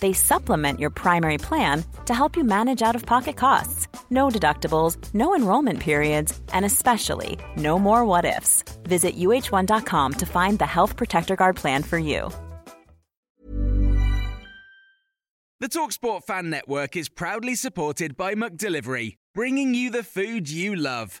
they supplement your primary plan to help you manage out of pocket costs. No deductibles, no enrollment periods, and especially no more what ifs. Visit uh1.com to find the Health Protector Guard plan for you. The Talksport Fan Network is proudly supported by McDelivery, bringing you the food you love.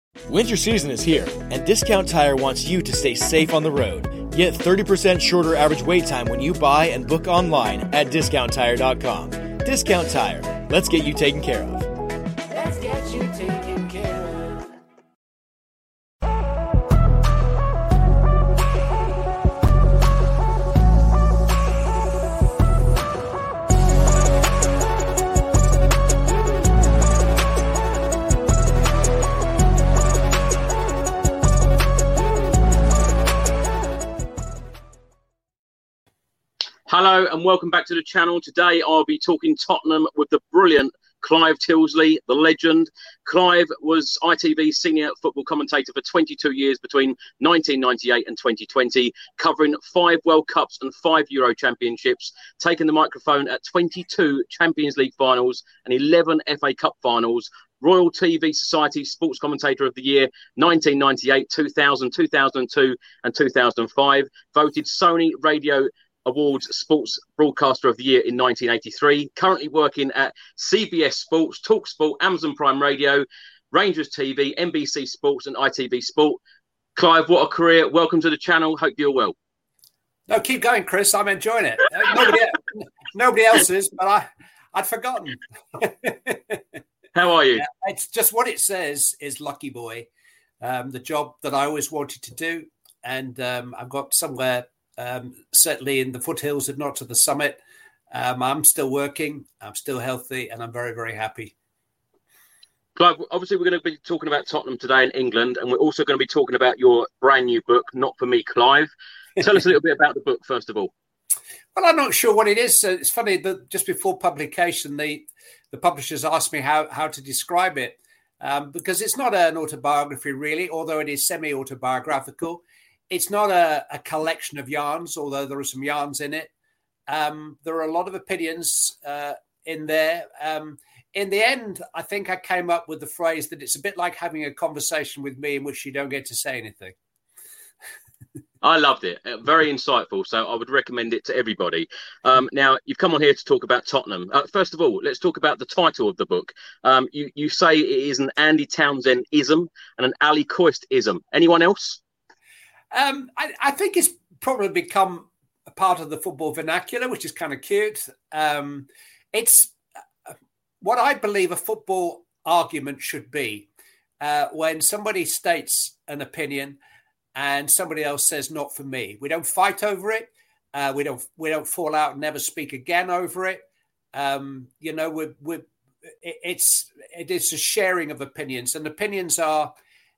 Winter season is here, and Discount Tire wants you to stay safe on the road. Get 30% shorter average wait time when you buy and book online at discounttire.com. Discount Tire, let's get you taken care of. And welcome back to the channel. Today I'll be talking Tottenham with the brilliant Clive Tyldesley, the legend. Clive was ITV senior football commentator for 22 years between 1998 and 2020, covering five World Cups and five Euro Championships, taking the microphone at 22 Champions League finals and 11 FA Cup finals. Royal TV Society Sports Commentator of the Year 1998, 2000, 2002, and 2005. Voted Sony Radio Awards Sports Broadcaster of the Year in 1983. Currently working at CBS Sports, Talksport, Amazon Prime Radio, Rangers TV, NBC Sports, and ITV Sport. Clive, what a career! Welcome to the channel. Hope you're well. No, keep going, Chris. I'm enjoying it. Nobody, nobody else is, but I, I'd forgotten. How are you? Yeah, it's just what it says is lucky boy. Um, the job that I always wanted to do, and um, I've got somewhere um, certainly in the foothills, if not to the summit. Um, I'm still working, I'm still healthy, and I'm very, very happy. Clive, obviously, we're going to be talking about Tottenham today in England, and we're also going to be talking about your brand new book, Not for Me, Clive. Tell us a little bit about the book, first of all. Well, I'm not sure what it is. It's funny that just before publication, the the publishers asked me how how to describe it um, because it's not an autobiography, really, although it is semi autobiographical it's not a, a, collection of yarns, although there are some yarns in it. Um, there are a lot of opinions uh, in there. Um, in the end, I think I came up with the phrase that it's a bit like having a conversation with me in which you don't get to say anything. I loved it. Uh, very insightful. So I would recommend it to everybody. Um, now, you've come on here to talk about Tottenham. Uh, first of all, let's talk about the title of the book. Um, you, you say it is an Andy Townsend ism and an Ally McCoist ism. Anyone else? Um, I, I, think it's probably become a part of the football vernacular, which is kind of cute. Um, it's uh, what I believe a football argument should be. Uh, when somebody states an opinion and somebody else says not for me, we don't fight over it. Uh, we don't we don't fall out and never speak again over it. Um, you know, we're, we're it's it is a sharing of opinions, and opinions are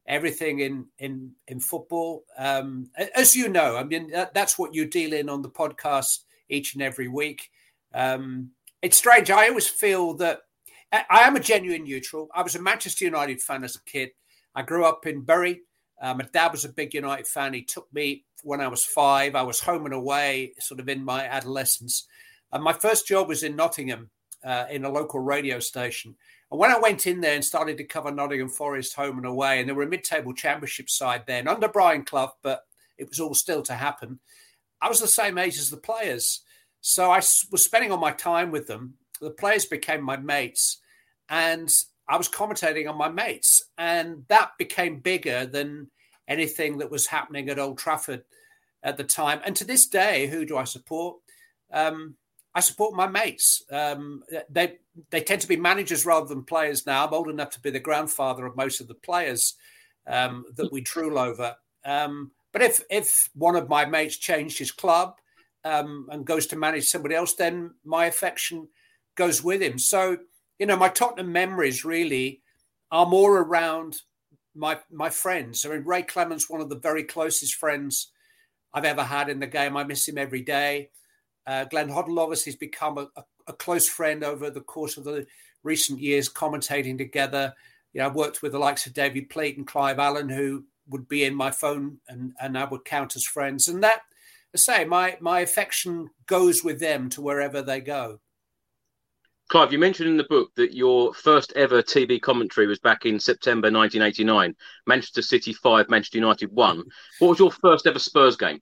everything in in in football. Um, as you know, I mean that, that's what you deal in on the podcast each and every week. Um, it's strange. I always feel that I am a genuine neutral. I was a Manchester United fan as a kid. I grew up in Bury. Uh, my dad was a big United fan. He took me when I was five. I was home and away, sort of in my adolescence. And my first job was in Nottingham, uh, in a local radio station. And when I went in there and started to cover Nottingham Forest home and away, and there were a mid-table championship side then under Brian Clough, but it was all still to happen. I was the same age as the players, so I was spending all my time with them. The players became my mates, and I was commentating on my mates, and that became bigger than anything that was happening at Old Trafford at the time. And to this day, who do I support? Um, I support my mates. Um, they they tend to be managers rather than players now. I'm old enough to be the grandfather of most of the players um, that we drool over. Um, but if if one of my mates changed his club um, and goes to manage somebody else, then my affection goes with him. So you know, my Tottenham memories really are more around my my friends. I mean, Ray Clemence, one of the very closest friends I've ever had in the game. I miss him every day. Uh, Glenn Hoddle obviously has become a, a, a, close friend over the course of the recent years, commentating together. You know, I've worked with the likes of David Pleat and Clive Allen, who would be in my phone and, and I would count as friends. And that, I say, my, my affection goes with them to wherever they go. Clive, you mentioned in the book that your first ever TV commentary was back in September 1989. Manchester City 5, Manchester United 1. What was your first ever Spurs game?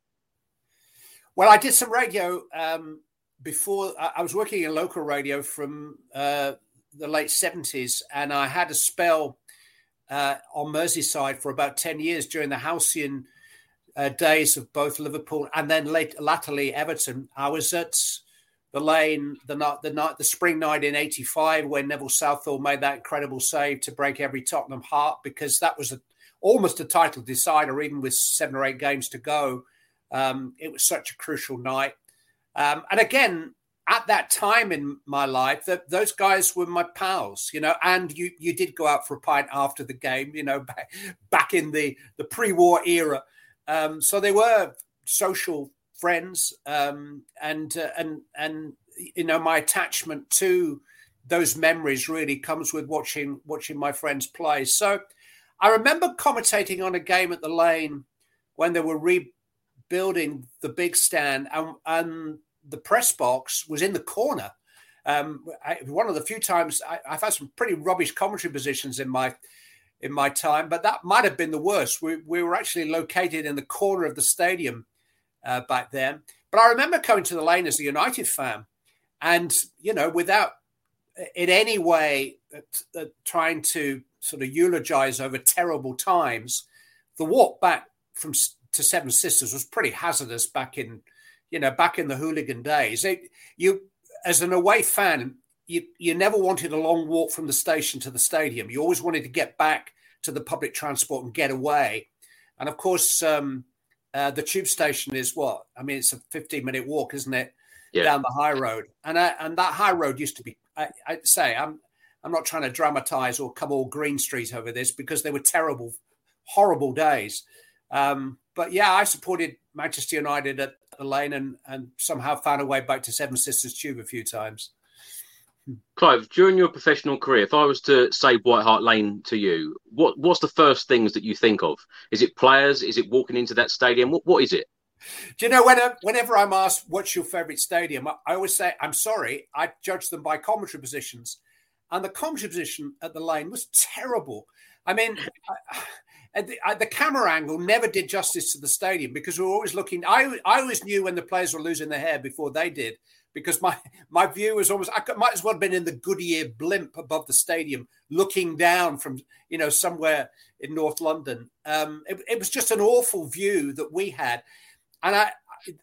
Well, I did some radio um, before. I was working in local radio from uh, the late 70s, and I had a spell uh, on Merseyside for about 10 years during the Halcyon uh, days of both Liverpool and then late, latterly Everton. I was at the lane the night the night the spring night in 85 when Neville Southall made that incredible save to break every Tottenham heart because that was a, almost a title decider even with seven or eight games to go um, it was such a crucial night um, and again at that time in my life that those guys were my pals you know and you you did go out for a pint after the game you know back, back in the the pre-war era um, so they were social friends, um, and uh, and and you know my attachment to those memories really comes with watching watching my friends play. So I remember commentating on a game at the Lane when they were rebuilding the big stand, and, and the press box was in the corner. Um, I, one of the few times I, have had some pretty rubbish commentary positions in my in my time, but that might have been the worst. We, we were actually located in the corner of the stadium uh, back then. But I remember coming to the lane as a United fan, and you know, without in any way uh, uh, trying to sort of eulogize over terrible times, the walk back from to Seven Sisters was pretty hazardous back in, you know, back in the hooligan days. It, you, as an away fan, you you never wanted a long walk from the station to the stadium. You always wanted to get back to the public transport and get away. And of course, um, uh, the tube station is what? I mean, it's a 15 minute walk, isn't it? Yeah. Down the high road. And I, and that high road used to be, I, I say, I'm, I'm not trying to dramatize or come all Green Street over this because they were terrible, horrible days. Um, but yeah, I supported Manchester United at the lane and, and somehow found a way back to Seven Sisters Tube a few times. Clive, during your professional career, if I was to say White Hart Lane to you, what what's the first things that you think of? Is it players? Is it walking into that stadium? What what is it? Do you know whenever, whenever I'm asked what's your favourite stadium, I, I always say I'm sorry, I judge them by commentary positions, and the commentary position at the lane was terrible. I mean, I, the, I, the, camera angle never did justice to the stadium because we were always looking. I I always knew when the players were losing their hair before they did because my my view was almost I could, might as well have been in the Goodyear blimp above the stadium, looking down from you know somewhere in North London. Um, it, it, was just an awful view that we had, and I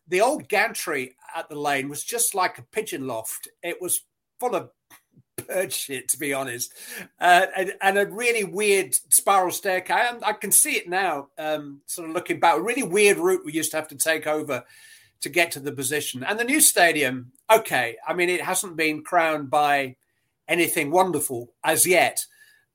the old gantry at the lane was just like a pigeon loft. It was full of bird shit, to be honest, uh, and, and, a really weird spiral staircase. I, I can see it now, um, sort of looking back. A really weird route we used to have to take over to get to the position. And the new stadium, okay, I mean, it hasn't been crowned by anything wonderful as yet,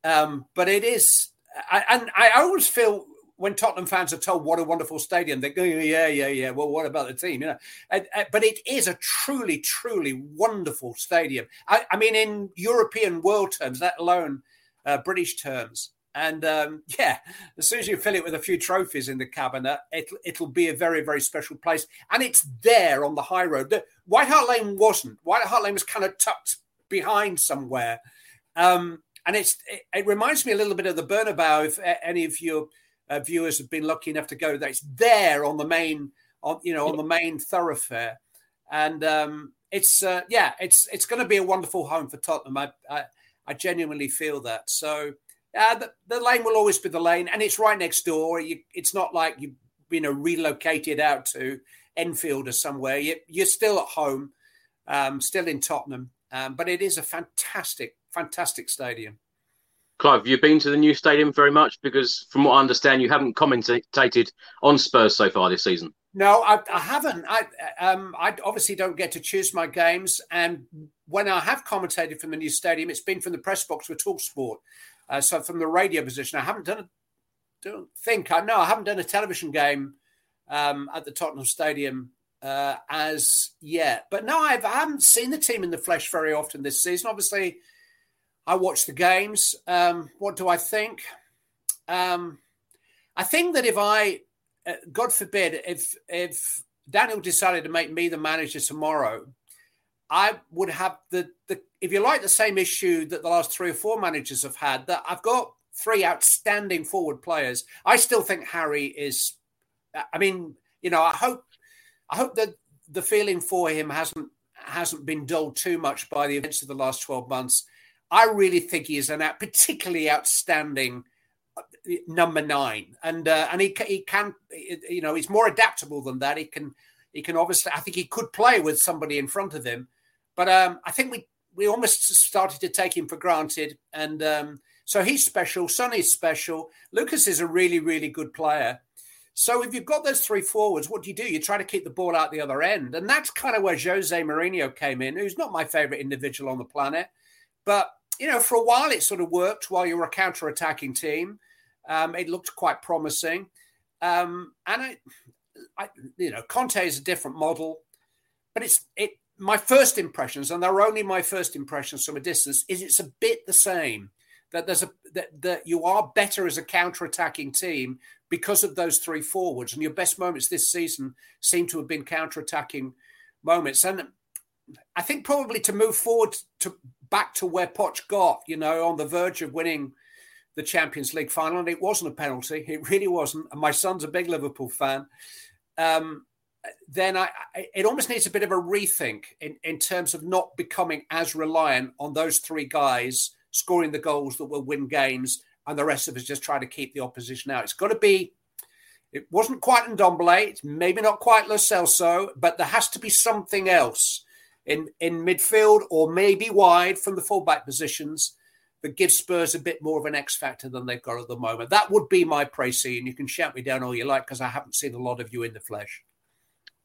um, but it is. I, and I always feel when Tottenham fans are told what a wonderful stadium, they go, yeah, yeah, yeah. Well, what about the team? You know, and, but it is a truly, truly wonderful stadium. I, I mean, in European world terms, let alone uh, British terms. And um, yeah, as soon as you fill it with a few trophies in the cabinet, it'll, it'll be a very, very special place. And it's there on the high road. The, White Hart Lane wasn't. White Hart Lane was kind of tucked behind somewhere. Um, and it's it, it, reminds me a little bit of the Bernabeu. If any of your uh, viewers have been lucky enough to go there, it's there on the main, on you know, on the main thoroughfare. And um, it's uh, yeah, it's it's going to be a wonderful home for Tottenham. I, I I genuinely feel that. So uh, the, the, lane will always be the lane, and it's right next door. You, it's not like you've been relocated out to Enfield or somewhere. You, are still at home, um, still in Tottenham, um, but it is a fantastic, fantastic stadium. Clive, have you been to the new stadium very much? Because from what I understand, you haven't commentated on Spurs so far this season. No, I, I haven't. I, um, I obviously don't get to choose my games, and when I have commentated from the new stadium, it's been from the press box with Talksport. Uh, so from the radio position, I haven't done. A, don't think I know. I haven't done a television game um, at the Tottenham Stadium uh, as yet. But no, I've, I haven't seen the team in the flesh very often this season. Obviously, I watch the games. Um, what do I think? Um, I think that if I, uh, God forbid, if if Daniel decided to make me the manager tomorrow, I would have the the if you like the same issue that the last three or four managers have had. That I've got three outstanding forward players. I still think Harry is. I mean, you know, I hope I hope that the feeling for him hasn't hasn't been dulled too much by the events of the last twelve months. I really think he is an particularly outstanding uh, number nine, and uh, and he he can you know he's more adaptable than that. He can he can obviously I think he could play with somebody in front of him, but um, I think we we almost started to take him for granted, and um, so he's special. Sonny's special. Lucas is a really really good player. So if you've got those three forwards, what do you do? You try to keep the ball out the other end, and that's kind of where Jose Mourinho came in, who's not my favorite individual on the planet, but you know, for a while it sort of worked while you were a counter-attacking team. Um, it looked quite promising, um, and I, I, you know, Conte is a different model, but it's it. My first impressions, and they're only my first impressions from a distance, is it's a bit the same. That there's a that, that you are better as a counter-attacking team because of those three forwards, and your best moments this season seem to have been counter-attacking moments. And I think probably to move forward to back to where Poch got, you know, on the verge of winning the Champions League final, and it wasn't a penalty. It really wasn't. And my son's a big Liverpool fan. Um, then I, I, it almost needs a bit of a rethink in, in terms of not becoming as reliant on those three guys scoring the goals that will win games, and the rest of us just trying to keep the opposition out. It's got to be. It wasn't quite Ndombele. It's maybe not quite Lo Celso, but there has to be something else in, in midfield or maybe wide from the fullback positions that gives Spurs a bit more of an X factor than they've got at the moment. That would be my précis, and you can shout me down all you like because I haven't seen a lot of you in the flesh.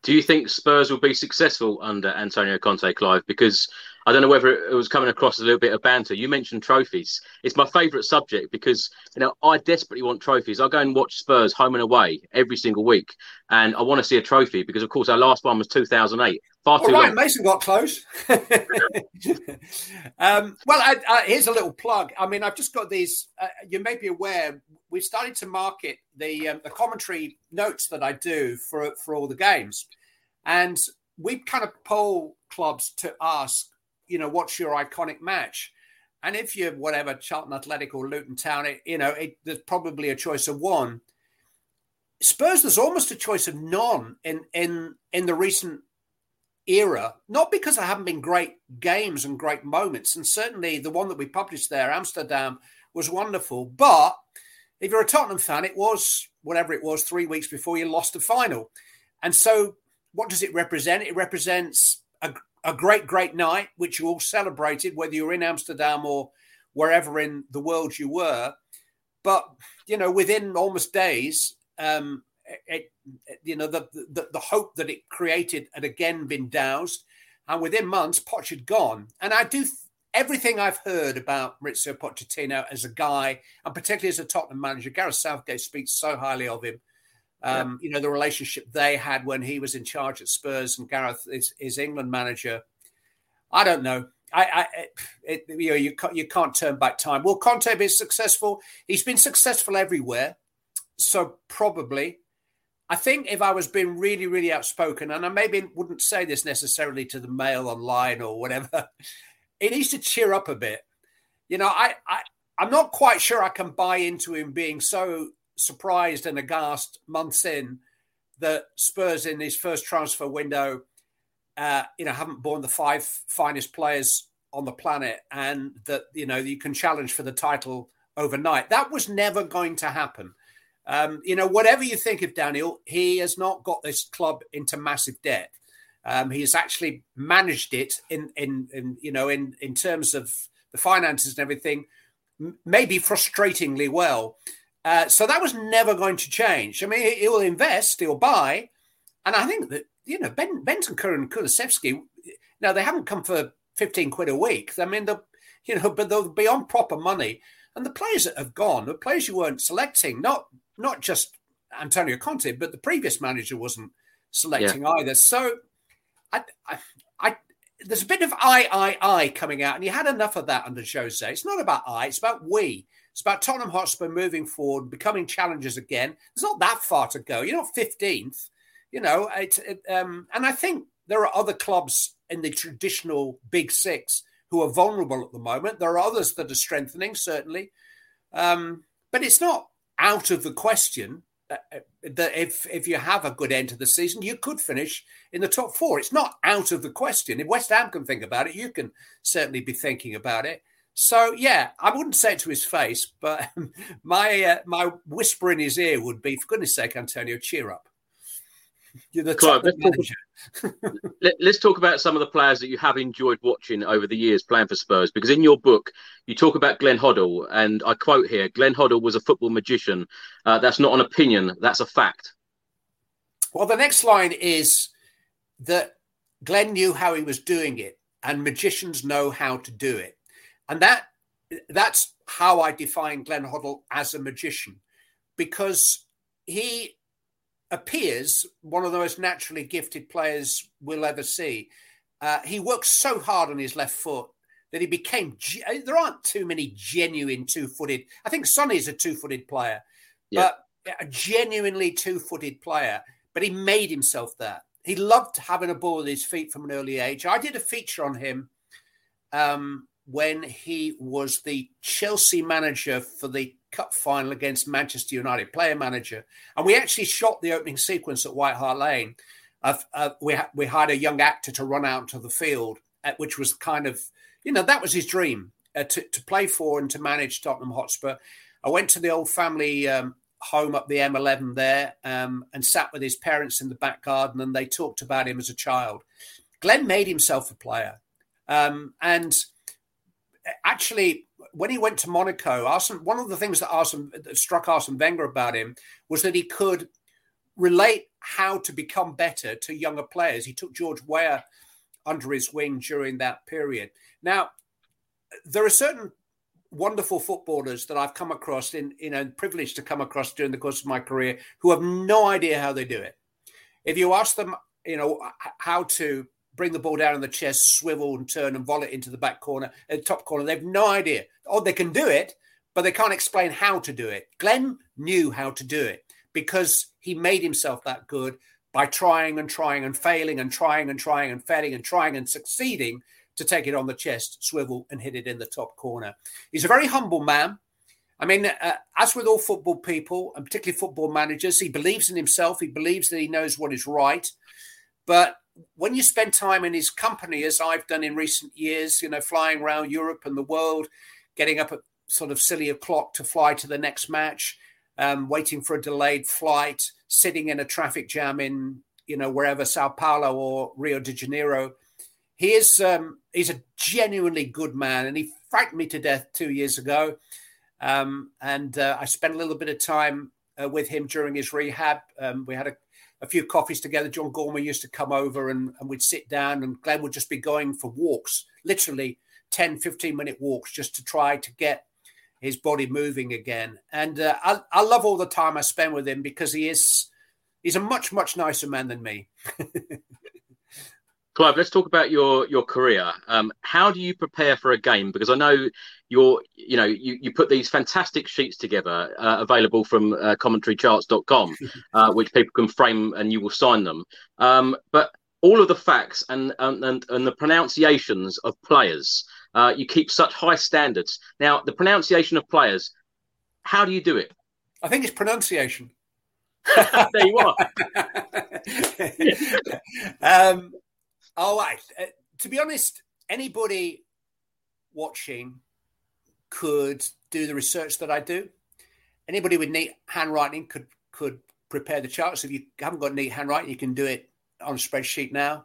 Do you think Spurs will be successful under Antonio Conte, Clive? Because I don't know whether it was coming across as a little bit of banter. You mentioned trophies. It's my favourite subject because you know I desperately want trophies. I go and watch Spurs home and away every single week, and I want to see a trophy because, of course, our last one was 2008. Far too long. Mason got close. um, well, I, I, here's a little plug. I mean, I've just got these. Uh, you may be aware we've started to market the um, the commentary notes that I do for for all the games, and we kind of poll clubs to ask you know, what's your iconic match? And if you're whatever Charlton Athletic or Luton Town, it, you know, it, there's probably a choice of one. Spurs, there's almost a choice of none in in in the recent era. Not because there haven't been great games and great moments, and certainly the one that we published there, Amsterdam, was wonderful. But if you're a Tottenham fan, it was whatever it was three weeks before you lost the final, and so what does it represent? It represents a, a great, great night, which you all celebrated, whether you're in Amsterdam or wherever in the world you were. But you know, within almost days, um, it, you know, the, the, the hope that it created had again been doused, and within months, Poch had gone. And I do everything I've heard about Mauricio Pochettino as a guy, and particularly as a Tottenham manager. Gareth Southgate speaks so highly of him. Um, yeah. You know, the relationship they had when he was in charge at Spurs and Gareth is, is England manager. I don't know. I, I it, you know, you can't, you can't turn back time. Will Conte be successful? He's been successful everywhere, so probably. I think if I was being really, really outspoken, and I maybe wouldn't say this necessarily to the mail online or whatever, he needs to cheer up a bit. You know, I, I I'm not quite sure I can buy into him being so surprised and aghast months in that Spurs in his first transfer window, uh, you know, haven't borne the five finest players on the planet, and that you know you can challenge for the title overnight. That was never going to happen. Um, you know, whatever you think of Daniel, he has not got this club into massive debt. Um, he has actually managed it in, in, in, you know, in, in terms of the finances and everything, maybe frustratingly well. Uh, so that was never going to change. I mean, he'll invest, he'll buy, and I think that you know ben, Bentancur and Kulusevski. Now they haven't come for fifteen quid a week. I mean, the you know, but they'll be on proper money. And the players that have gone, the players you weren't selecting, not not just Antonio Conte, but the previous manager wasn't selecting yeah. either. So, I, I, I, there's a bit of I, I, I coming out, and you had enough of that under Jose. It's not about I, it's about we. It's about Tottenham Hotspur moving forward, becoming challengers again. It's not that far to go. You're not 15th, you know. It, it, um, and I think there are other clubs in the traditional Big Six who are vulnerable at the moment. There are others that are strengthening, certainly. Um, but it's not out of the question that if if you have a good end to the season, you could finish in the top four. It's not out of the question. If West Ham can think about it, you can certainly be thinking about it. So yeah, I wouldn't say it to his face, but my uh, my whisper in his ear would be, for goodness sake, Antonio, cheer up. You're the Clive, let's, talk, let, us talk about some of the players that you have enjoyed watching over the years playing for Spurs. Because in your book, you talk about Glenn Hoddle, and I quote here: "Glenn Hoddle was a football magician. Uh, that's not an opinion; that's a fact." Well, the next line is that Glenn knew how he was doing it, and magicians know how to do it, and that that's how I define Glenn Hoddle as a magician, because he appears one of the most naturally gifted players we'll ever see. Uh, he worked so hard on his left foot that he became. Uh, there aren't too many genuine two-footed. I think Sonny's a two-footed player, yeah. but a genuinely two-footed player. But he made himself that. He loved having a ball at his feet from an early age. I did a feature on him um, when he was the Chelsea manager for the Cup final against Manchester United, player manager, and we actually shot the opening sequence at White Hart Lane. Uh, uh, we ha- we hired a young actor to run out to the field, at, which was kind of you know that was his dream uh, to to play for and to manage Tottenham Hotspur. I went to the old family um, home up the M11 there um, and sat with his parents in the back garden, and they talked about him as a child. Glenn made himself a player, um, and actually when he went to Monaco, Arsene, one of the things that, Arsene, that struck Arsene Wenger about him was that he could relate how to become better to younger players. He took George Weah under his wing during that period. Now, there are certain wonderful footballers that I've come across in, you know, privileged to come across during the course of my career who have no idea how they do it. If you ask them, you know, how to bring the ball down on the chest, swivel and turn and volley it into the back corner, uh, top corner. They've no idea. Oh, they can do it, but they can't explain how to do it. Glenn knew how to do it because he made himself that good by trying and trying and failing and trying and trying and failing and trying and succeeding to take it on the chest, swivel and hit it in the top corner. He's a very humble man. I mean, uh, as with all football people, and particularly football managers, he believes in himself. He believes that he knows what is right. But when you spend time in his company, as I've done in recent years, you know, flying around Europe and the world, getting up at sort of silly o'clock to fly to the next match, um, waiting for a delayed flight, sitting in a traffic jam in, you know, wherever Sao Paulo or Rio de Janeiro. He is um, he's a genuinely good man, and he frightened me to death two years ago. Um, and uh, I spent a little bit of time uh, with him during his rehab. Um, we had a a few coffees together. John Gorman used to come over and, and we'd sit down and Glenn would just be going for walks, literally 10, 15 minute walks just to try to get his body moving again. And uh, I, I love all the time I spend with him because he is, he's a much, much nicer man than me. Clive, let's talk about your your career. Um, how do you prepare for a game? Because I know you're, you know, you, you put these fantastic sheets together, uh, available from uh, commentarycharts.com, uh, which people can frame and you will sign them. Um, but all of the facts and and and, and the pronunciations of players, uh, you keep such high standards. Now, the pronunciation of players, how do you do it? I think it's pronunciation. there you are. um, Oh, I, uh, to be honest, anybody watching could do the research that I do. Anybody with neat handwriting could could prepare the charts. If you haven't got neat handwriting, you can do it on a spreadsheet now.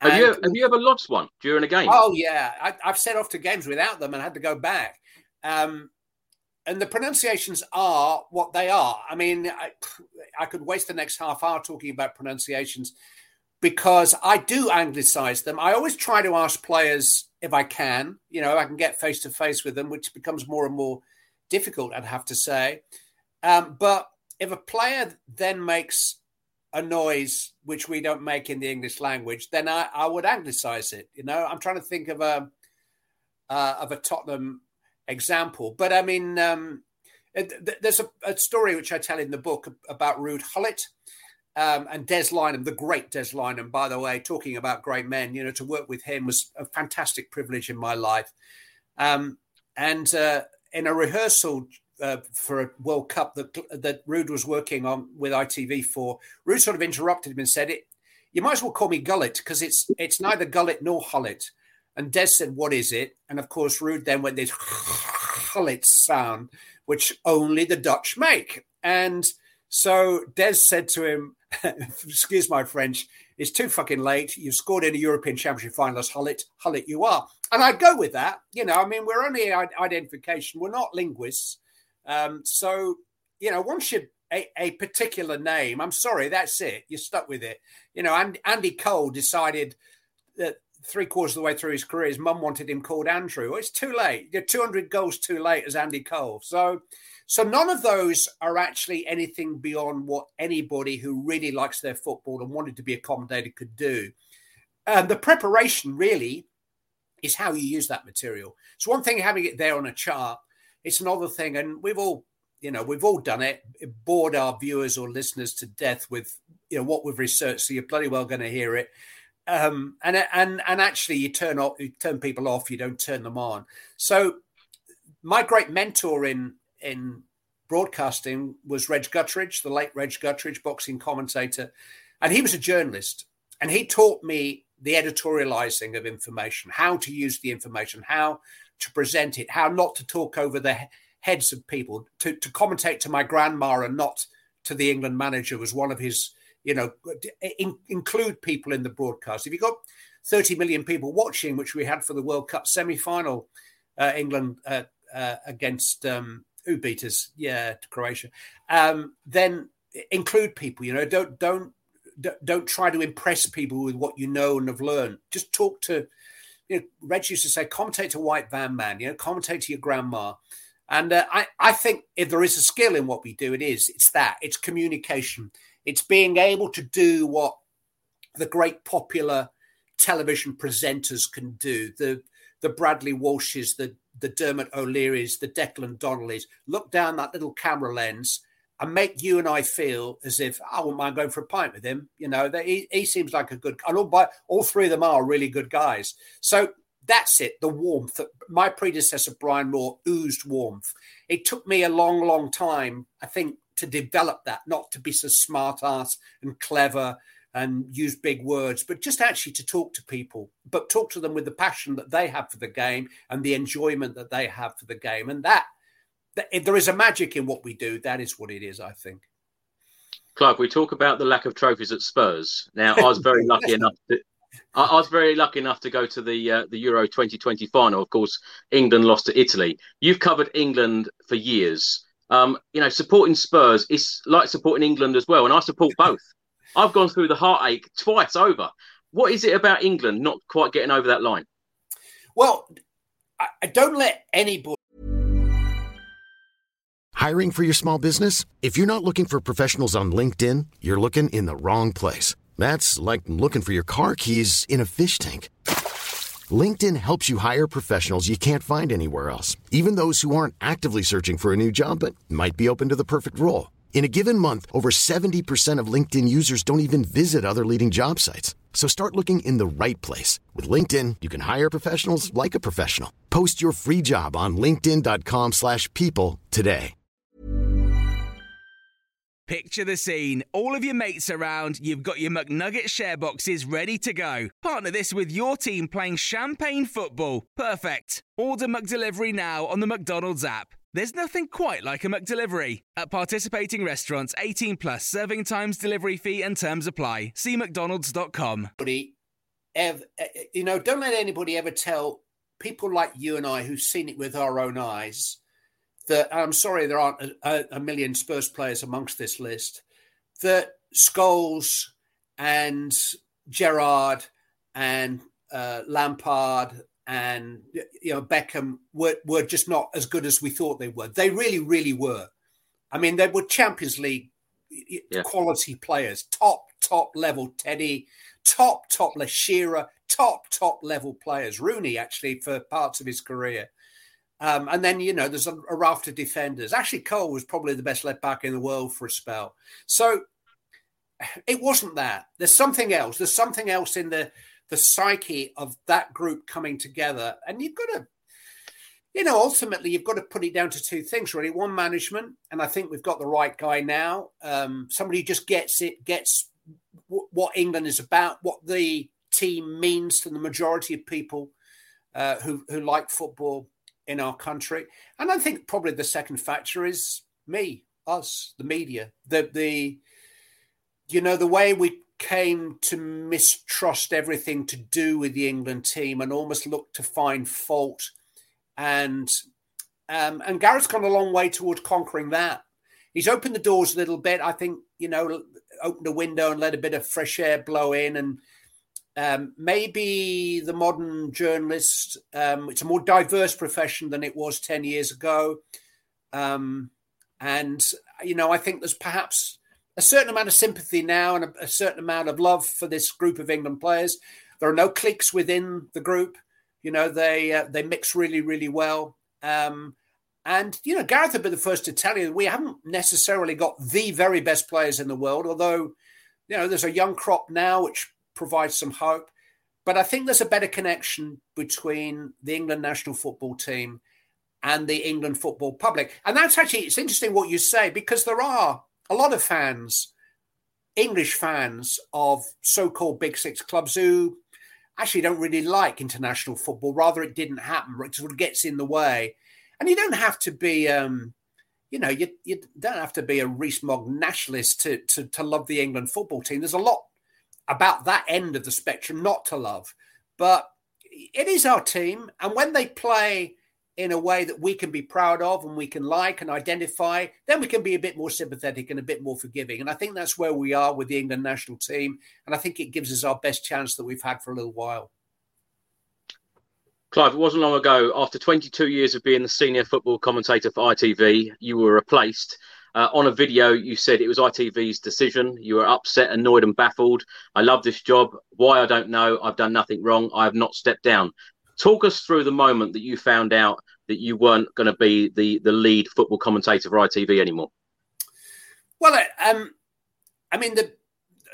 Have you, have you ever lost one during a game? Oh yeah, I, have set off to games without them and had to go back. Um, and the pronunciations are what they are. I mean, I, I, could waste the next half hour talking about pronunciations because I do anglicize them. I always try to ask players if I can, you know, I can get face to face with them, which becomes more and more difficult, I'd have to say. Um, but if a player then makes a noise which we don't make in the English language, then I, I would anglicize it. You know, I'm trying to think of a uh, of a Tottenham example, but I mean, um, there's a, a, story which I tell in the book about Ruud Gullit um, and Des Lynam, the great Des Lynam, by the way. Talking about great men, you know, to work with him was a fantastic privilege in my life. Um, and uh, in a rehearsal uh, for a World Cup that that Ruud was working on with ITV for. Ruud sort of interrupted him and said, "It, you might as well call me Gullet because it's it's neither Gullet nor Hullet." And Des said, "What is it?" And of course, Ruud then went this Hullet sound, which only the Dutch make. And so Des said to him, "Excuse my French." It's too fucking late. You've scored in a European Championship final as Hullet. Hullet, you are. And I'd go with that. You know, I mean, we're only identification. We're not linguists. Um, so, you know, once you a, a, particular name, I'm sorry, that's it. You're stuck with it. You know, and Andy Cole decided that three quarters of the way through his career, his mum wanted him called Andrew. Well, it's too late. You're 200 goals too late as Andy Cole. So, so none of those are actually anything beyond what anybody who really likes their football and wanted to be accommodated could do. And the preparation really is how you use that material. It's one thing having it there on a chart it's another thing, and we've all, you know, we've all done it. it bored our viewers or listeners to death with, you know, what we've researched. So you're bloody well going to hear it. Um, and and and actually, you turn off, you turn people off. You don't turn them on. So my great mentor in in broadcasting was Reg Gutteridge, the late Reg Gutteridge, boxing commentator, and he was a journalist, and he taught me the editorializing of information, how to use the information, how to present it, how not to talk over the heads of people, to, to commentate to my grandma and not to the England manager was one of his, you know, in, include people in the broadcast. If you've got 30 million people watching, which we had for the World Cup semi final, uh, England uh, uh, against um, who beat us? Yeah, Croatia. Um, then include people. You know, don't don't don't try to impress people with what you know and have learned. Just talk to you know, Reg used to say, commentate to white van man, you know, commentate to your grandma. And uh, I, I think if there is a skill in what we do, it is. It's that. It's communication. It's being able to do what the great popular television presenters can do. The the Bradley Walshes, the the Dermot O'Learys, the Declan Donnellys. Look down that little camera lens and make you and I feel as if I wouldn't mind going for a pint with him. You know, that he, he seems like a good. And all, by, all three of them are really good guys. So that's it. The warmth. My predecessor Brian Moore oozed warmth. It took me a long, long time, I think, to develop that. Not to be so smart ass and clever and use big words, but just actually to talk to people, but talk to them with the passion that they have for the game and the enjoyment that they have for the game, and that if there is a magic in what we do, that is what it is, I think. Clive, we talk about the lack of trophies at Spurs. Now, I was very lucky enough to, I, was very lucky enough to go to the uh, the Euro 2020 final. Of course, England lost to Italy. You've covered England for years. Um, you know, supporting Spurs is like supporting England as well, and I support both. I've gone through the heartache twice over. What is it about England not quite getting over that line? Well, I don't let anybody Hiring for your small business? If you're not looking for professionals on LinkedIn, you're looking in the wrong place. That's like looking for your car keys in a fish tank. LinkedIn helps you hire professionals you can't find anywhere else, even those who aren't actively searching for a new job but might be open to the perfect role. In a given month, over 70% of LinkedIn users don't even visit other leading job sites. So start looking in the right place. With LinkedIn, you can hire professionals like a professional. Post your free job on linkedin.com slash people today. Picture the scene. All of your mates around, you've got your McNugget share boxes ready to go. Partner this with your team playing champagne football. Perfect. Order McDelivery now on the McDonald's app. There's nothing quite like a McDelivery. At participating restaurants, 18 plus serving times, delivery fee, and terms apply. See McDonald's.com. Ever, you know, don't let anybody ever tell people like you and I who've seen it with our own eyes that I'm sorry there aren't a, a million Spurs players amongst this list. That Scholes and Gerrard and uh, Lampard and you know Beckham were were just not as good as we thought they were. They really, really were. I mean, they were Champions League yeah. quality players, top top level. Teddy, top top Le Shearer, top top level players. Rooney actually for parts of his career. Um, and then you know there's a, a raft of defenders. Actually, Cole was probably the best left back in the world for a spell. So it wasn't that. There's something else. There's something else in the the psyche of that group coming together. And you've got to, you know, ultimately you've got to put it down to two things, really. One, management, and I think we've got the right guy now. Um, somebody who just gets it, gets w- what England is about, what the team means to the majority of people uh, who who like football in our country. And I think probably the second factor is me, us, the media, the the you know the way we came to mistrust everything to do with the England team and almost looked to find fault. And um, and Gareth's gone a long way towards conquering that. He's opened the doors a little bit. I think you know, opened a window and let a bit of fresh air blow in, and um, maybe the modern journalist. Um, it's a more diverse profession than it was ten years ago, um, and you know, I think there's perhaps a certain amount of sympathy now and a, a, certain amount of love for this group of England players. There are no cliques within the group. You know, they uh, they mix really, really well. Um, and you know, Gareth would be the first to tell you we haven't necessarily got the very best players in the world, although you know there's a young crop now which provides some hope. But I think there's a better connection between the England national football team and the England football public. And that's actually it's interesting what you say because there are a lot of fans, English fans of so called Big Six clubs who actually don't really like international football. Rather, it didn't happen. It sort of gets in the way. And you don't have to be, um, you know, you, you don't have to be a Rees-Mogg nationalist to, to, to love the England football team. There's a lot about that end of the spectrum not to love. But it is our team. And when they play in a way that we can be proud of and we can like and identify, then we can be a bit more sympathetic and a bit more forgiving. And I think that's where we are with the England national team. And I think it gives us our best chance that we've had for a little while. Clive, it wasn't long ago, after 22 years of being the senior football commentator for ITV, you were replaced. Uh, on a video, you said it was ITV's decision. You were upset, annoyed, and baffled. I love this job. Why, I don't know. I've done nothing wrong. I have not stepped down. Talk us through the moment that you found out that you weren't going to be the the lead football commentator for ITV anymore. Well, um, I mean the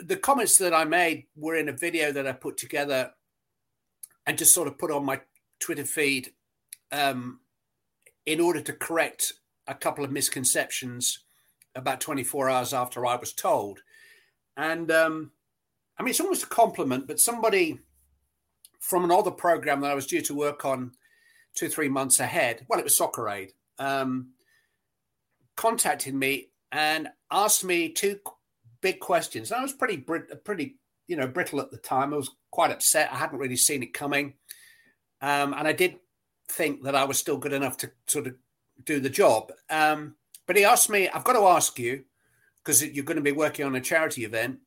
the comments that I made were in a video that I put together and just sort of put on my Twitter feed um, in order to correct a couple of misconceptions about 24 hours after I was told. And um, I mean, it's almost a compliment, but somebody from another program that I was due to work on two, three months ahead. Well, it was Soccer Aid. Um, contacted me and asked me two big questions. And I was pretty, pretty, you know, brittle at the time. I was quite upset. I hadn't really seen it coming, um, and I did think that I was still good enough to sort of do the job. Um, but he asked me, "I've got to ask you because you're going to be working on a charity event.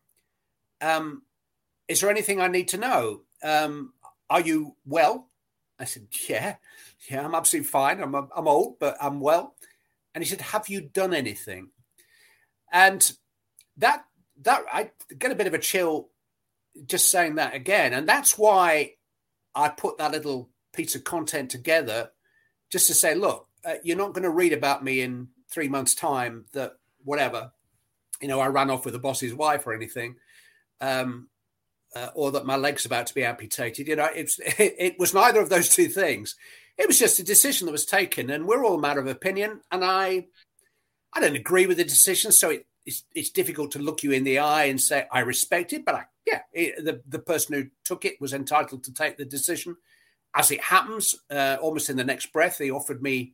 Um, is there anything I need to know? Um, are you well? I said, Yeah, yeah, I'm absolutely fine. I'm, I'm old, but I'm well. And he said, Have you done anything? And that, that, I get a bit of a chill just saying that again. And that's why I put that little piece of content together just to say, look, uh, you're not going to read about me in three months' time that whatever, you know, I ran off with the boss's wife or anything. Um, uh, or that my leg's about to be amputated. You know, it, it, was neither of those two things. It was just a decision that was taken, and we're all a matter of opinion. And I, I don't agree with the decision, so it, it's it's difficult to look you in the eye and say I respect it. But I, yeah, it, the the person who took it was entitled to take the decision. As it happens, uh, almost in the next breath, he offered me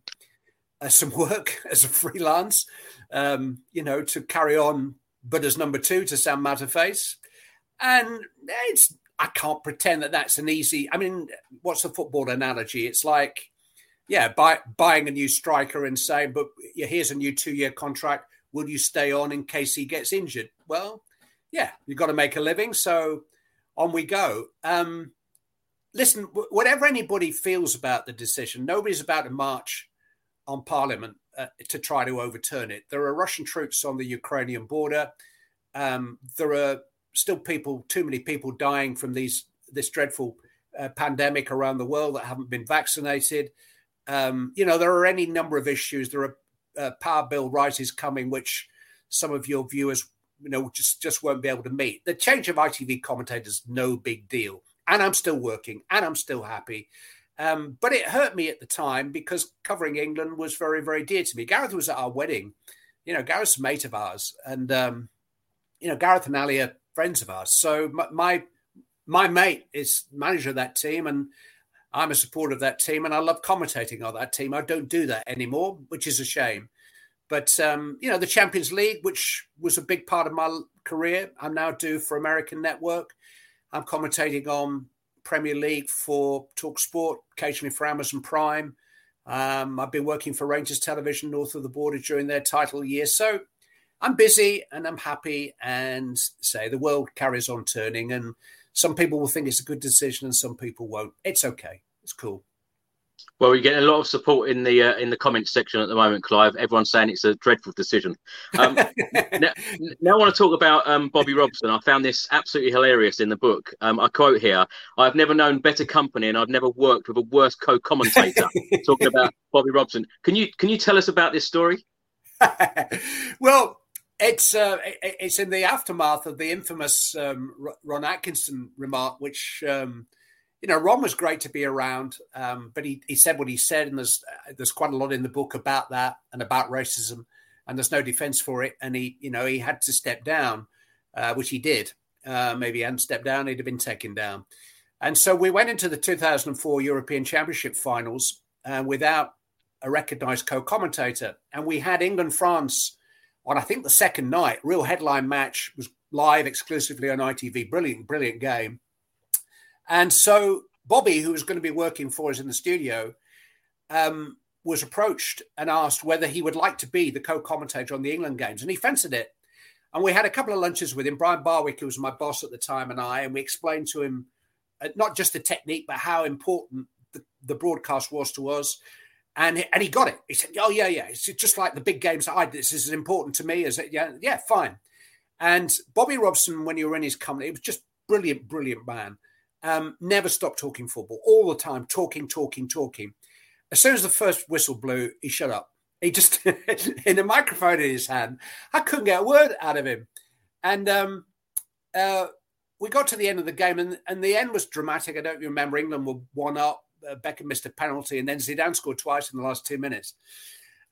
uh, some work as a freelance, um, you know, to carry on, but as number two to Sam Matterface. And it's, I can't pretend that that's an easy, I mean, what's the football analogy? It's like, yeah, buy, buying a new striker and saying, but here's a new two year contract. Will you stay on in case he gets injured? Well, yeah, you've got to make a living. So on we go. Um, listen, whatever anybody feels about the decision, nobody's about to march on Parliament uh, to try to overturn it. There are Russian troops on the Ukrainian border. Um, there are still people, too many people dying from these this dreadful uh, pandemic around the world that haven't been vaccinated. Um, you know, there are any number of issues. There are uh, power bill rises coming, which some of your viewers, you know, just just won't be able to meet. The change of ITV commentators, no big deal, and I'm still working, and I'm still happy. Um, but it hurt me at the time because covering England was very, very dear to me. Gareth was at our wedding. You know, Gareth's a mate of ours, and um, you know, Gareth and Ali are friends of ours. So my, my mate is manager of that team, and I'm a supporter of that team, and I love commentating on that team. I don't do that anymore, which is a shame. But um, you know, the Champions League, which was a big part of my career, I'm now do for American Network. I'm commentating on Premier League for Talksport, occasionally for Amazon Prime. Um, I've been working for Rangers Television north of the border during their title year. So I'm busy and I'm happy. And say the world carries on turning. And some people will think it's a good decision and some people won't. It's okay. It's cool. Well, you're getting a lot of support in the uh, in the comments section at the moment, Clive. Everyone's saying it's a dreadful decision. Um, now, now, I want to talk about um, Bobby Robson. I found this absolutely hilarious in the book. Um, I quote here: "I've never known better company, and I've never worked with a worse co-commentator." talking about Bobby Robson. Can you can you tell us about this story? well, it's uh, it's in the aftermath of the infamous um, Ron Atkinson remark, which um, you know, Ron was great to be around, um, but he, he said what he said, and there's uh, there's quite a lot in the book about that and about racism, and there's no defense for it. And he, you know, he had to step down, uh, which he did. Uh, maybe he hadn't stepped down, he'd have been taken down. And so we went into the 2004 European Championship finals uh, without a recognised co-commentator, and we had England France on I think the second night. Real headline match was live exclusively on ITV. Brilliant, brilliant game. And so Bobby, who was going to be working for us in the studio, um, was approached and asked whether he would like to be the co-commentator on the England games, and he fancied it. And we had a couple of lunches with him. Brian Barwick, who was my boss at the time, and I, and we explained to him uh, not just the technique, but how important the, the broadcast was to us. And, and he got it. He said, "Oh yeah, yeah. It's just like the big games. I this is as important to me as it. Yeah, yeah, fine." And Bobby Robson, when you were in his company, it was just brilliant, brilliant man um, never stopped talking football all the time, talking, talking, talking. As soon as the first whistle blew, he shut up. He just, in a microphone in his hand, I couldn't get a word out of him. And um, uh, we got to the end of the game, and, and the end was dramatic. I don't remember. England were one up. Uh, Beckham missed a penalty, and then Zidane scored twice in the last two minutes.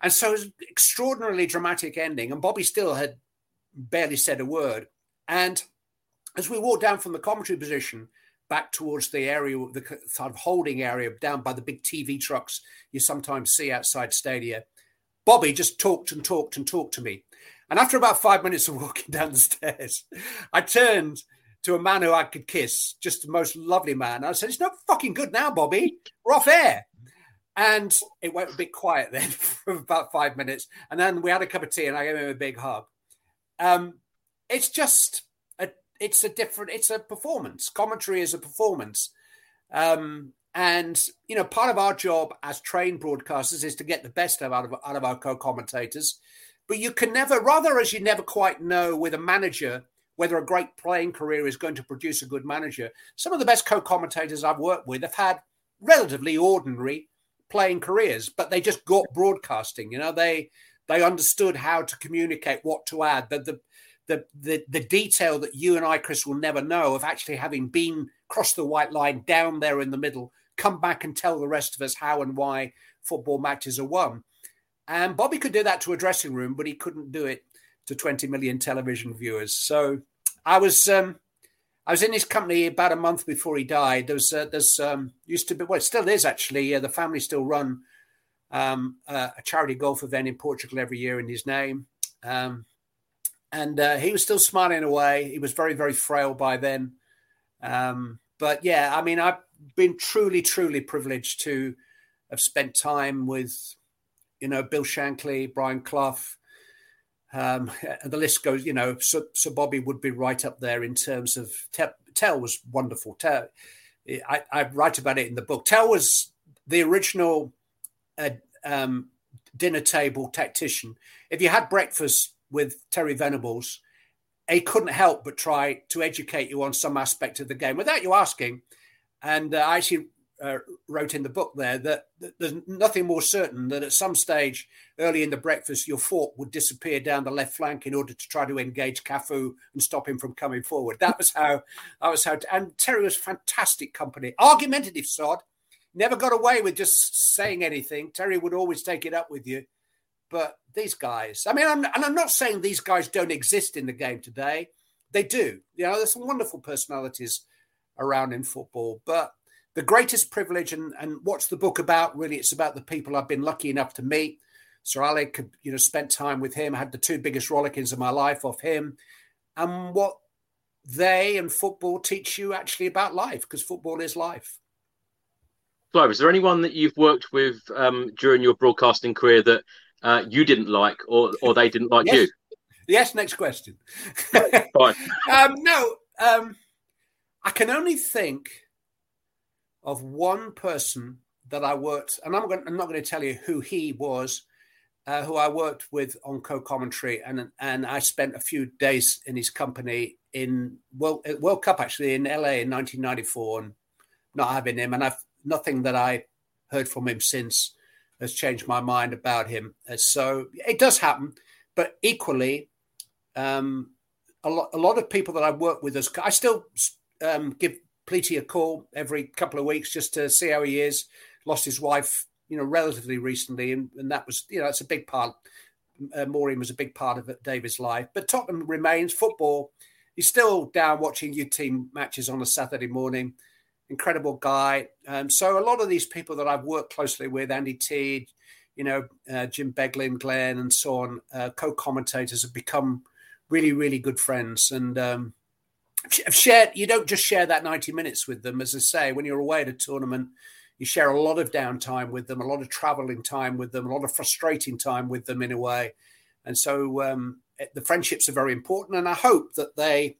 And so it was extraordinarily dramatic ending. And Bobby still had barely said a word. And as we walked down from the commentary position, back towards the area, the sort of holding area down by the big TV trucks you sometimes see outside stadia. Bobby just talked and talked and talked to me. And after about five minutes of walking down the stairs, I turned to a man who I could kiss, just the most lovely man. I said, It's not fucking good now, Bobby. We're off air. And it went a bit quiet then for about five minutes. And then we had a cup of tea and I gave him a big hug. Um, it's just it's a different it's a performance commentary is a performance um, and you know part of our job as trained broadcasters is to get the best out of out of our co-commentators but you can never rather as you never quite know with a manager whether a great playing career is going to produce a good manager. Some of the best co-commentators i've worked with have had relatively ordinary playing careers but they just got broadcasting you know? They they understood how to communicate what to add. The, the the, the the detail that you and I, Chris, will never know of actually having been cross the white line down there in the middle, come back and tell the rest of us how and why football matches are won. And Bobby could do that to a dressing room, but he couldn't do it to 20 million television viewers. So I was um, I was in his company about a month before he died. There was uh, there's um, used to be well, it still is actually. Uh, the family still run um, uh, a charity golf event in Portugal every year in his name. Um, and uh, he was still smiling away. He was very, very frail by then. Um, but yeah, I mean, I've been truly, truly privileged to have spent time with, you know, Bill Shankly, Brian Clough. Um, and the list goes, you know, Sir, Bobby would be right up there in terms of Tel, Tel was wonderful. Tel, I, I, write about it in the book. Tel was the original uh, um, dinner table tactician. If you had breakfast with Terry Venables, he couldn't help but try to educate you on some aspect of the game without you asking. And uh, I actually uh, wrote in the book there that, that, there's nothing more certain that at some stage early in the breakfast, your fork would disappear down the left flank in order to try to engage Cafu and stop him from coming forward. That was how I was how. And Terry was fantastic company, argumentative sod. Never got away with just saying anything. Terry would always take it up with you. But these guys, I mean, I'm, and I'm not saying these guys don't exist in the game today. They do. You know, there's some wonderful personalities around in football. But the greatest privilege, and, and what's the book about? Really, it's about the people I've been lucky enough to meet. Sir Alec, you know, spent time with him. I had the two biggest rollickings of my life off him, and what they and football teach you actually about life, because football is life. Clive, is there anyone that you've worked with um, during your broadcasting career that uh, you didn't like or, or they didn't like yes. you? Yes, next question. Fine. um, no, um, I can only think of one person that I worked, and I'm, going, I'm not going to tell you who he was, uh, who I worked with on co-commentary, and and I spent a few days in his company in World, World Cup actually in LA in 1994, and not having him, and I've nothing that I heard from him since has changed my mind about him. Uh, so it does happen, but equally, um, a lot a lot of people that I work with, as I still um, give Pleaty a call every couple of weeks just to see how he is. Lost his wife, you know, relatively recently, and, and that was you know it's a big part. Uh, Maureen was a big part of David's life, but Tottenham remains football. He's still down watching U team matches on a Saturday morning incredible guy. Um, so a lot of these people that I've worked closely with, Andy Teed, you know, uh, Jim Beglin, Glenn, and so on, uh, co-commentators have become really, really good friends. And um, I've. You don't just share that ninety minutes with them, as I say. When you're away at a tournament, you share a lot of downtime with them, a lot of traveling time with them, a lot of frustrating time with them in a way. And so um, the friendships are very important, and I hope that they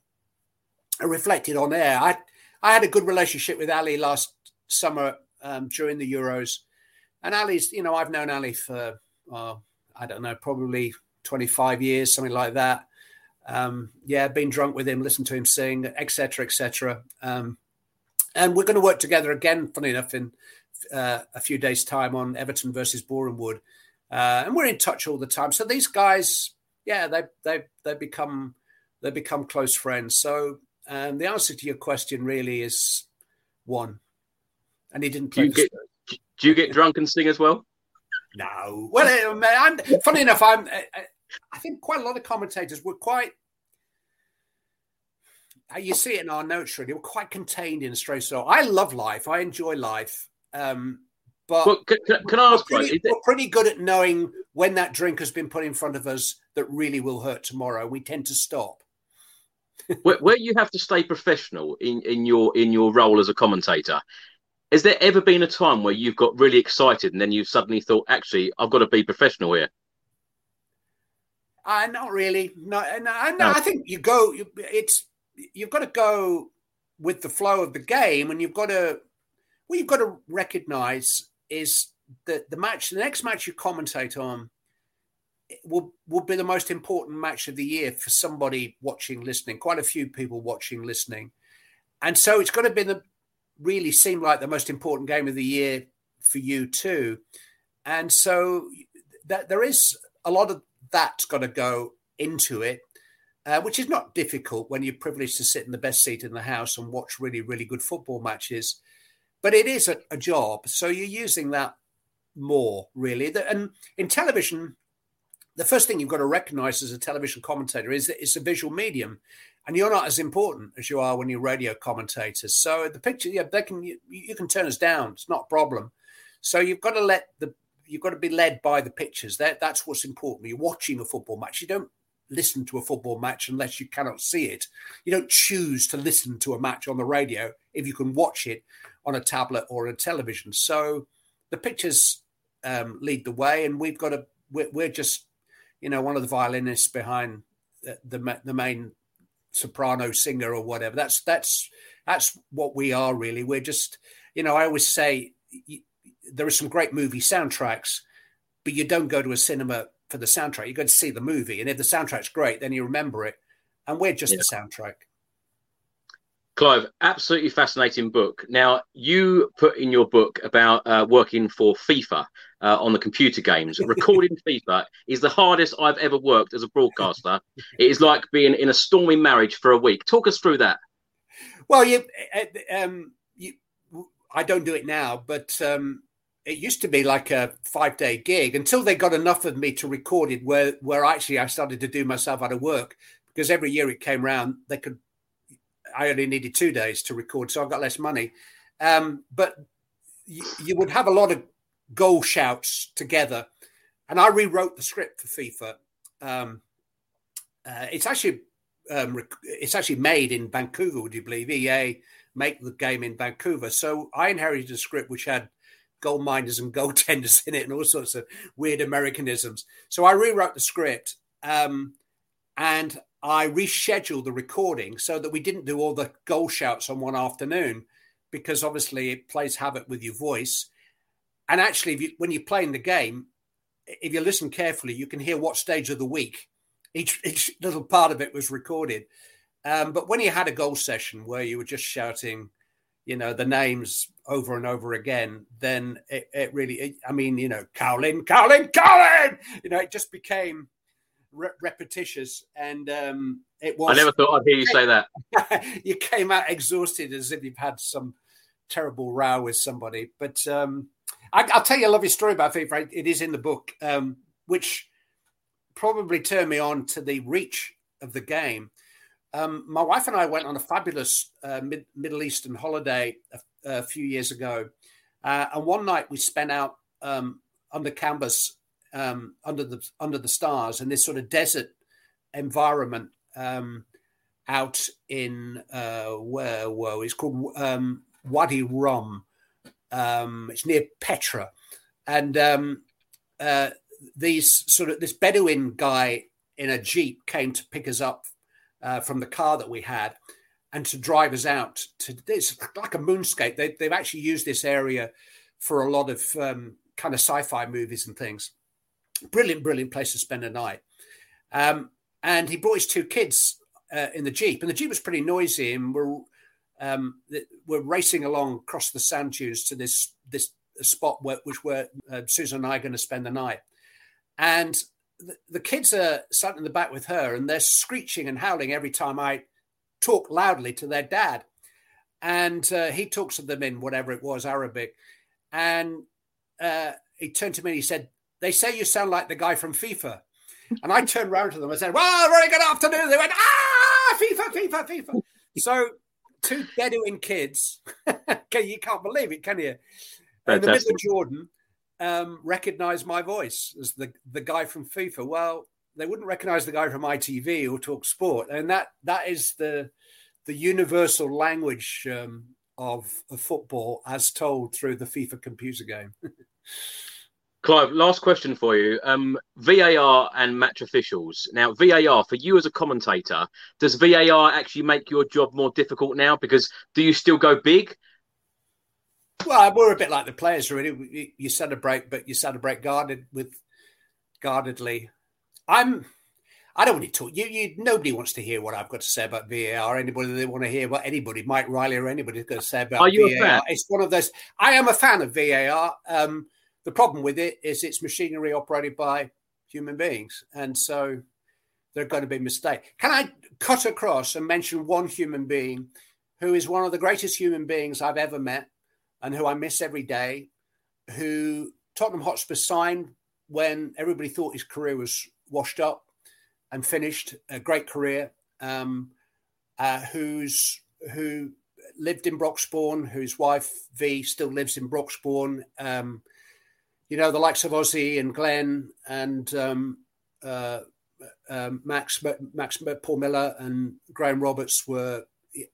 are reflected on air. I I had a good relationship with Ali last summer um, during the Euros, and Ali's, you know, I've known Ali for uh, I don't know, probably 25 years, something like that. Um, yeah, been drunk with him, listened to him sing, etc., etc. Um, and we're going to work together again. Funny enough, in uh, a few days' time on Everton versus Boreham Wood, uh, and we're in touch all the time. So these guys, yeah, they they they become they become close friends. So and the answer to your question really is one. And he didn't play. Do you, get, do you get drunk and sing as well? No. Well, I'm, funny enough, I'm. I, think quite a lot of commentators were quite. Uh, you see it in our notes, really. We're quite contained in straight. So I love life. I enjoy life. Um, but well, can, can, I ask, we're pretty, we're pretty good at knowing when that drink has been put in front of us that really will hurt tomorrow. We tend to stop where, where you have to stay professional in, in your in your role as a commentator, has there ever been a time where you've got really excited and then you suddenly thought, actually, I've got to be professional here? Uh, not really. No, no, no, I think you go. It's you've got to go with the flow of the game, and you've got to. What you've got to recognise is that the match, the next match you commentate on, will will be the most important match of the year for somebody watching, listening. Quite a few people watching, listening, and so it's got to be the really seem like the most important game of the year for you too. And so that there is a lot of that's got to go into it, uh, which is not difficult when you're privileged to sit in the best seat in the house and watch really, really good football matches. But it is a, a job, so you're using that more really. And in television, the first thing you've got to recognize as a television commentator is that it's a visual medium and you're not as important as you are when you're radio commentators. So the picture, yeah, they can you, you, can turn us down. It's not a problem. So you've got to let the you've got to be led by the pictures. That that's what's important. You're watching a football match. You don't listen to a football match unless you cannot see it. You don't choose to listen to a match on the radio if you can watch it on a tablet or a television. So the pictures um, lead the way, and we've got to. We're, we're, just, you know, one of the violinists behind the, the the main soprano singer or whatever. That's that's that's what we are really. We're just, you know, I always say there are some great movie soundtracks, but you don't go to a cinema for the soundtrack. You go to see the movie, and if the soundtrack's great, then you remember it. And we're just yeah. the soundtrack. Clive, absolutely fascinating book. Now, you put in your book about uh, working for FIFA uh, on the computer games. Recording FIFA is the hardest I've ever worked as a broadcaster. it is like being in a stormy marriage for a week. Talk us through that. Well, you, uh, um, you I don't do it now, but um, it used to be like a five day gig until they got enough of me to record it where where actually I started to do myself out of work. Because every year it came round they could I only needed two days to record so I got less money. Um, but you, you, would have a lot of goal shouts together. And I rewrote the script for FIFA. Um, uh, it's actually um, it's actually made in Vancouver would you believe? EA make the game in Vancouver. So I inherited a script which had gold miners and goaltenders in it and all sorts of weird Americanisms. So I rewrote the script um, and I rescheduled the recording so that we didn't do all the goal shouts on one afternoon because obviously it plays havoc with your voice. And actually, you, when you're playing the game, if you listen carefully, you can hear what stage of the week each, each little part of it was recorded. Um, but when you had a goal session where you were just shouting, you know, the names over and over again, then it, it really, it, I mean, you know, Cowlin, Cowlin, Cowlin, you know, it just became re- repetitious. And um, it was. I never thought I'd hear you say that. you came out exhausted as if you've had some terrible row with somebody. But um, I, will tell you a lovely story about FIFA. It is in the book, um, which probably turned me on to the reach of the game. Um, my wife and I went on a fabulous uh, mid- Middle Eastern holiday a, few years ago, uh, and one night we spent out um, under canvas, um, under the under the stars, in this sort of desert environment um, out in uh, where were It's called um, Wadi Rum. Um, it's near Petra, and uh, these sort of this Bedouin guy in a jeep came to pick us up uh, from the car that we had and to drive us out to this like a moonscape. They, have actually used this area for a lot of um, kind of sci-fi movies and things. Brilliant, brilliant place to spend a night. Um, and he brought his two kids uh, in the jeep, and the jeep was pretty noisy, and we're um, we're racing along across the sand dunes to this this spot where, which where uh, Susan and I are going to spend the night. And the, kids are sat in the back with her and they're screeching and howling every time I talk loudly to their dad. And uh, he talks to them in whatever it was, Arabic. And uh, he turned to me and he said, They say you sound like the guy from FIFA. And I turned around to them and said, Well, very good afternoon. They went, Ah, FIFA, FIFA, FIFA. So two Bedouin kids, okay, you can't believe it, can you? Fantastic. In the middle of Jordan, um, recognize my voice as the the guy from FIFA. Well, they wouldn't recognize the guy from ITV or Talk Sport, and that that is the the universal language um, of, of football as told through the FIFA computer game. Clive, last question for you. Um, VAR and match officials. Now, VAR, for you as a commentator, does VAR actually make your job more difficult now? Because do you still go big? Well, we're a bit like the players, really. You celebrate, but you celebrate guarded with guardedly. I'm. I don't want to talk. You, you, nobody wants to hear what I've got to say about VAR. Anybody they want to hear what anybody, Mike Riley or anybody's going to say about Are you VAR. A fan? It's one of those. I am a fan of VAR. Um, the problem with it is it's machinery operated by human beings, and so there are going to be mistakes. Can I cut across and mention one human being who is one of the greatest human beings I've ever met? And who I miss every day, who Tottenham Hotspur signed when everybody thought his career was washed up and finished. A great career. Um, uh, who's who lived in Broxbourne, whose wife V still lives in Broxbourne. Um, you know, the likes of Ozzy and Glenn and um, uh, um, Max, Max, Paul Miller and Graham Roberts were,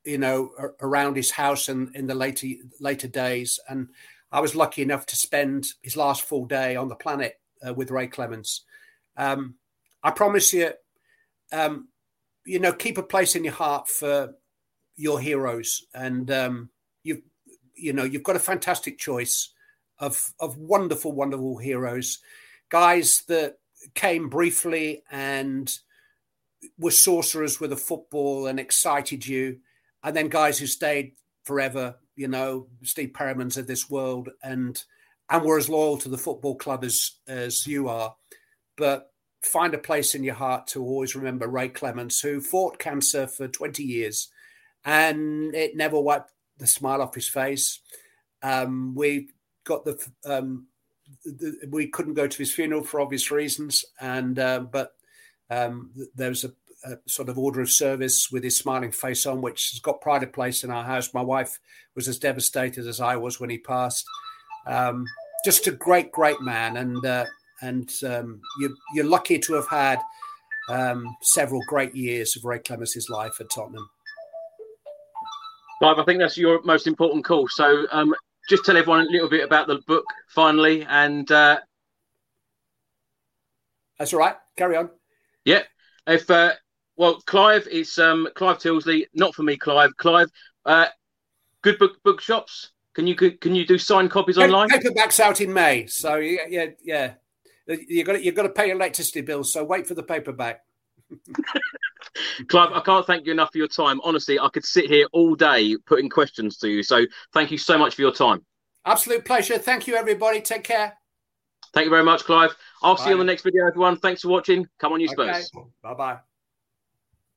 you know, around his house and in the later later days. And I was lucky enough to spend his last full day on the planet uh, with Ray Clemence. Um, I promise you, um, you know, keep a place in your heart for your heroes, and um, you've, you know, you've got a fantastic choice of of wonderful, wonderful heroes, guys that came briefly and were sorcerers with a football and excited you, and then guys who stayed forever. You know, Steve Perrymans of this world, and and were as loyal to the football club as as you are. But find a place in your heart to always remember Ray Clemence, who fought cancer for 20 years and it never wiped the smile off his face. Um, we got the, um, the, we couldn't go to his funeral for obvious reasons, and uh, but um, there was a, a, sort of order of service with his smiling face on, which has got pride of place in our house. My wife was as devastated as I was when he passed. Um, just a great, great man, and uh, and um, you, you're lucky to have had um, several great years of Ray Clemence's life at Tottenham. Clive, I think that's your most important call. So um, just tell everyone a little bit about the book finally, and uh... that's all right. Carry on. Yeah. If uh, well, Clive, it's um, Clive Tyldesley. Not for me, Clive. Clive, uh, good book bookshops. Can you can you do signed copies online? Paperbacks out in May, so yeah, yeah, yeah. You got you got to pay your electricity bills, so wait for the paperback. Clive, I can't thank you enough for your time. Honestly, I could sit here all day putting questions to you. So thank you so much for your time. Absolute pleasure. Thank you, everybody. Take care. Thank you very much, Clive. I'll Bye. see you on the next video, everyone. Thanks for watching. Come on, you Spurs. Bye bye.